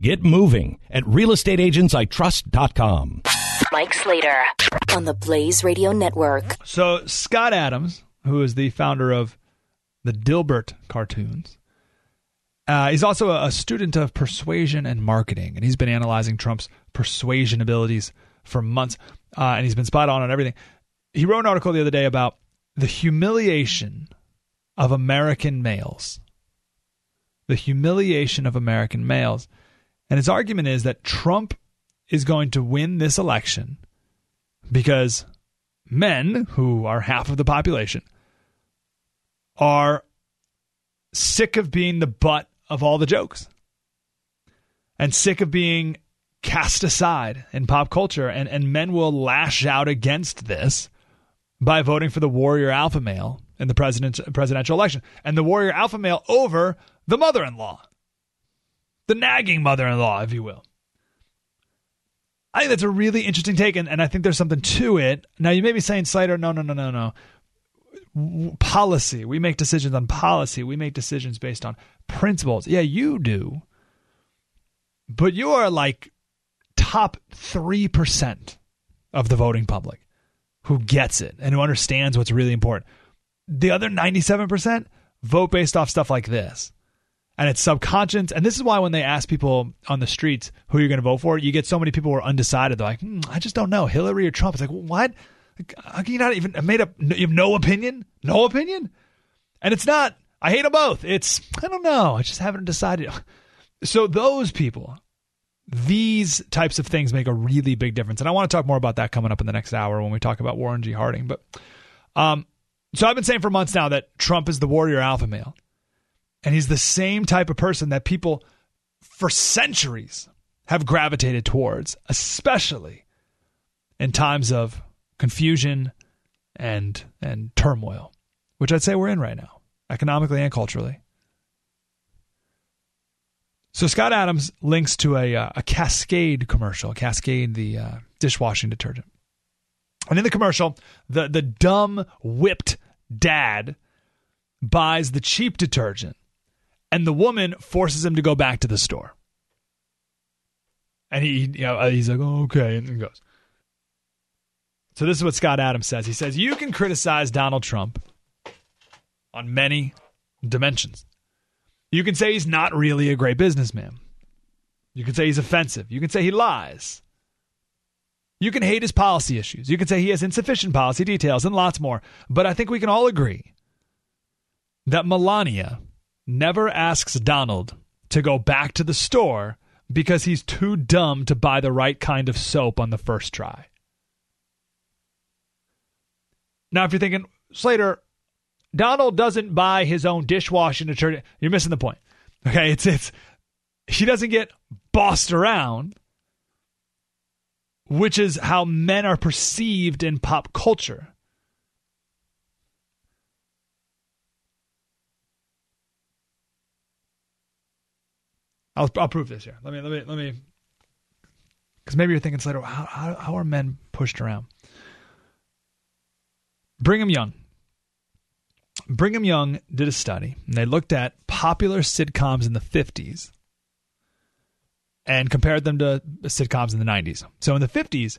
Get moving at realestateagentsitrust.com. Mike Slater on the Blaze Radio Network. So Scott Adams, who is the founder of the Dilbert cartoons, uh, he's also a, a student of persuasion and marketing, and he's been analyzing Trump's persuasion abilities for months, uh, and he's been spot on on everything. He wrote an article the other day about the humiliation of American males. The humiliation of American males. And his argument is that Trump is going to win this election because men, who are half of the population, are sick of being the butt of all the jokes and sick of being cast aside in pop culture. And, and men will lash out against this by voting for the warrior alpha male in the president, presidential election and the warrior alpha male over the mother in law, the nagging mother in law, if you will. I think that's a really interesting take, and, and I think there's something to it. Now, you may be saying, Slater, no, no, no, no, no policy. We make decisions on policy. We make decisions based on principles. Yeah, you do. But you are like top 3% of the voting public who gets it and who understands what's really important. The other 97% vote based off stuff like this. And it's subconscious. And this is why when they ask people on the streets who you're going to vote for, you get so many people who are undecided. They're like, hmm, I just don't know, Hillary or Trump. It's like, what? How can you not even made up? You have no opinion, no opinion, and it's not. I hate them both. It's I don't know. I just haven't decided. So those people, these types of things make a really big difference, and I want to talk more about that coming up in the next hour when we talk about Warren G. Harding. But um, so I've been saying for months now that Trump is the warrior alpha male, and he's the same type of person that people for centuries have gravitated towards, especially in times of confusion and and turmoil, which I'd say we're in right now, economically and culturally. So Scott Adams links to a uh, a Cascade commercial, Cascade the uh, dishwashing detergent, and in the commercial, the the dumb whipped dad buys the cheap detergent, and the woman forces him to go back to the store. And he, you know, he's like, oh, okay, and goes. So this is what Scott Adams says. He says you can criticize Donald Trump on many dimensions. You can say he's not really a great businessman. You can say he's offensive. You can say he lies. You can hate his policy issues. You can say he has insufficient policy details and lots more. But I think we can all agree that Melania never asks Donald to go back to the store because he's too dumb to buy the right kind of soap on the first try. Now, if you're thinking, Slater, Donald doesn't buy his own dishwashing detergent, you're missing the point. Okay, it's it's he doesn't get bossed around, which is how men are perceived in pop culture. I'll, I'll prove this here. Let me let me let me because maybe you're thinking Slater, how, how how are men pushed around? Brigham Young. Brigham Young did a study, and they looked at popular sitcoms in the 50s and compared them to sitcoms in the 90s. So in the 50s,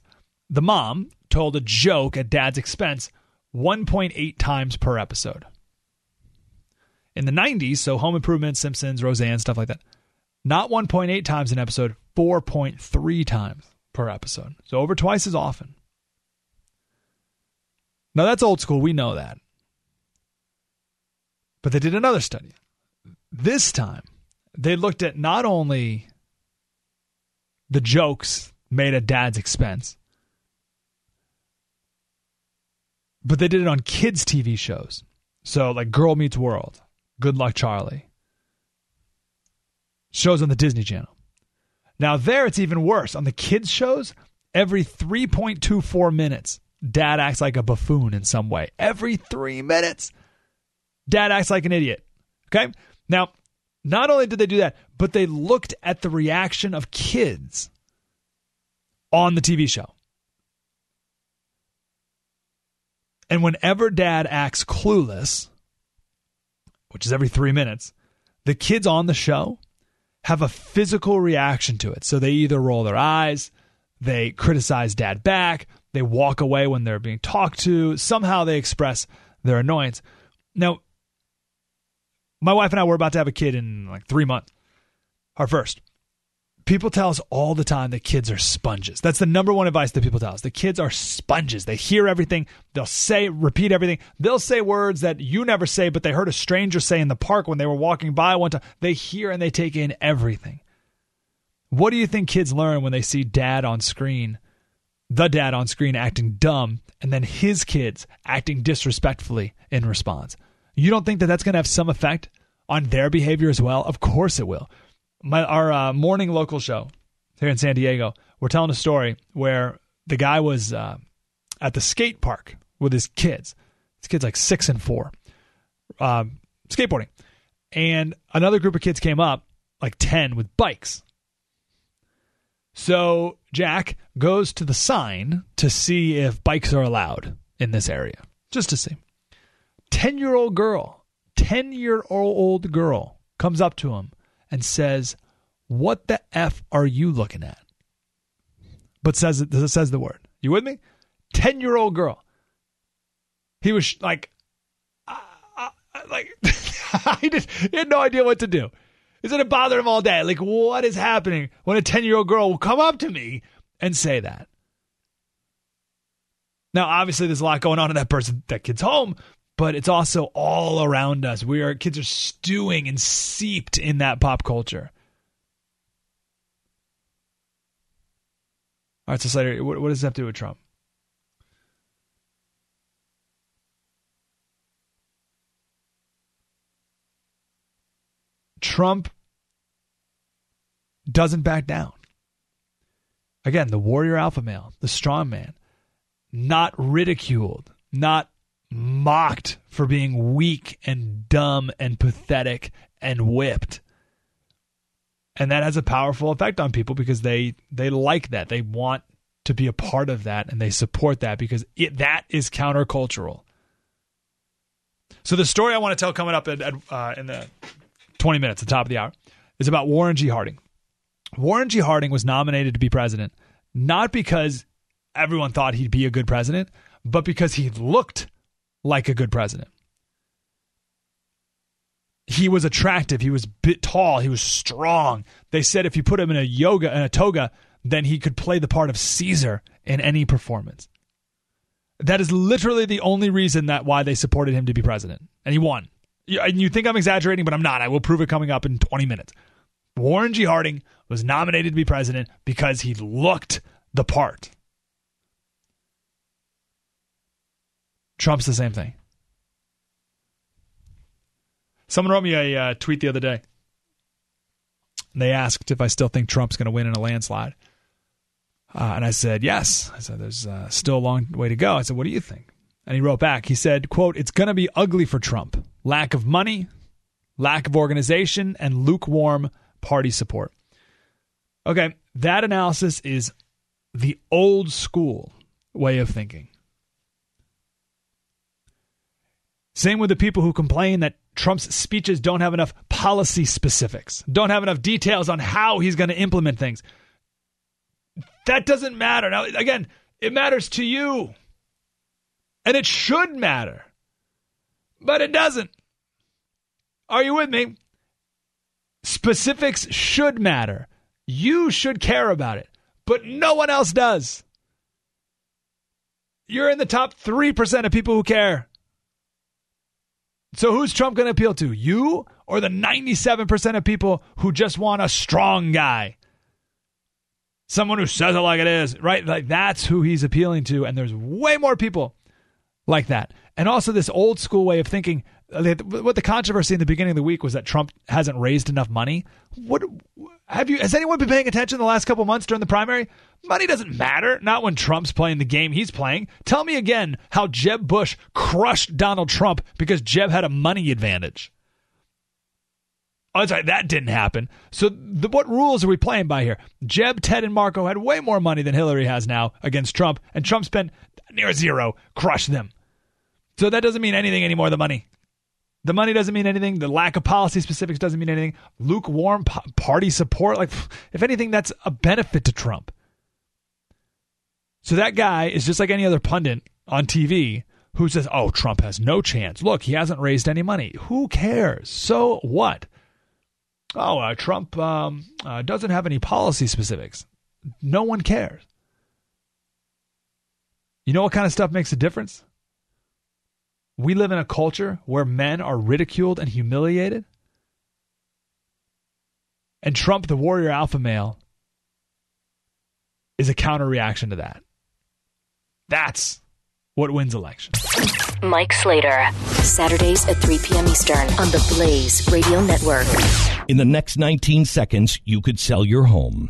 the mom told a joke at dad's expense 1.8 times per episode. In the 90s, so Home Improvement, Simpsons, Roseanne, stuff like that, not 1.8 times an episode, 4.3 times per episode. So over twice as often. Now, that's old school. We know that. But they did another study. This time, they looked at not only the jokes made at dad's expense, but they did it on kids' TV shows. So, like Girl Meets World, Good Luck Charlie, shows on the Disney Channel. Now, there it's even worse. On the kids' shows, every 3.24 minutes, dad acts like a buffoon in some way. Every three minutes, dad acts like an idiot. Okay? Now, not only did they do that, but they looked at the reaction of kids on the TV show. And whenever dad acts clueless, which is every three minutes, the kids on the show have a physical reaction to it. So they either roll their eyes, they criticize dad back, they walk away when they're being talked to, somehow they express their annoyance. Now, my wife and I were about to have a kid in like three months, our first people tell us all the time that kids are sponges. That's the number one advice that people tell us. The kids are sponges. They hear everything. They'll say, repeat everything. They'll say words that you never say, but they heard a stranger say in the park when they were walking by one time. They hear and they take in everything. What do you think kids learn when they see dad on screen, the dad on screen acting dumb, and then his kids acting disrespectfully in response? You don't think that that's going to have some effect on their behavior as well? Of course it will my our uh, morning local show here in San Diego, we're telling a story where the guy was uh, at the skate park with his kids. His kids like six and four, uh, skateboarding, and another group of kids came up, like ten, with bikes. So Jack goes to the sign to see if bikes are allowed in this area, just to see. Ten year old girl, ten year old girl comes up to him and says, What the F are you looking at? But says says the word. You with me? 10 year old girl. He was like, uh, like, he, just, he had no idea what to do. He's going to bother him all day. Like, what is happening when a 10 year old girl will come up to me and say that? Now, obviously, there's a lot going on in that person, that kid's home, but it's also all around us. We are kids are stewing and seeped in that pop culture. All right, so Slater, what, what does that have to do with Trump? Trump doesn't back down. Again, the warrior alpha male, the strong man, not ridiculed, not mocked for being weak and dumb and pathetic and whipped. And that has a powerful effect on people because they they like that. They want to be a part of that and they support that because it, that is countercultural. So the story I want to tell coming up at, at, uh, in the 20 minutes, the top of the hour, is about Warren G. Harding. Warren G. Harding was nominated to be president not because everyone thought he'd be a good president, but because he looked like a good president. He was attractive. He was bit tall. He was strong. They said if you put him in a yoga in a toga, then he could play the part of Caesar in any performance. That is literally the only reason that why they supported him to be president, and he won. And you think I'm exaggerating, but I'm not. I will prove it coming up in 20 minutes. Warren G. Harding was nominated to be president because he looked the part. Trump's the same thing. Someone wrote me a uh, tweet the other day. They asked if I still think Trump's going to win in a landslide. Uh, and I said, yes. I said, there's uh, still a long way to go. I said, what do you think? And he wrote back. He said, quote, it's going to be ugly for Trump. Lack of money, lack of organization, and lukewarm party support. Okay, that analysis is the old school way of thinking. Same with the people who complain that Trump's speeches don't have enough policy specifics, don't have enough details on how he's going to implement things. That doesn't matter. Now, again, it matters to you. And it should matter. But it doesn't. Are you with me? Specifics should matter. You should care about it, but no one else does. You're in the top 3% of people who care. So who's Trump going to appeal to? You or the 97% of people who just want a strong guy? Someone who says it like it is, right? Like that's who he's appealing to. And there's way more people like that. And also this old school way of thinking Uh, what the controversy in the beginning of the week was that Trump hasn't raised enough money. What have you? Has anyone been paying attention the last couple months during the primary? Money doesn't matter. Not when Trump's playing the game he's playing. Tell me again how Jeb Bush crushed Donald Trump because Jeb had a money advantage. Oh, that's right. That didn't happen. So, the, what rules are we playing by here? Jeb, Ted, and Marco had way more money than Hillary has now against Trump, and Trump spent near zero, crushed them. So that doesn't mean anything anymore. The money. The money doesn't mean anything. The lack of policy specifics doesn't mean anything. Lukewarm party support, like if anything, that's a benefit to Trump. So that guy is just like any other pundit on TV who says, "Oh, Trump has no chance. Look, he hasn't raised any money. Who cares? So what? Oh, uh, Trump um, uh, doesn't have any policy specifics. No one cares. You know what kind of stuff makes a difference? We live in a culture where men are ridiculed and humiliated. And Trump, the warrior alpha male, is a counter reaction to that. That's what wins elections. Mike Slater, Saturdays at 3 p.m. Eastern on the Blaze Radio Network. In the next 19 seconds, you could sell your home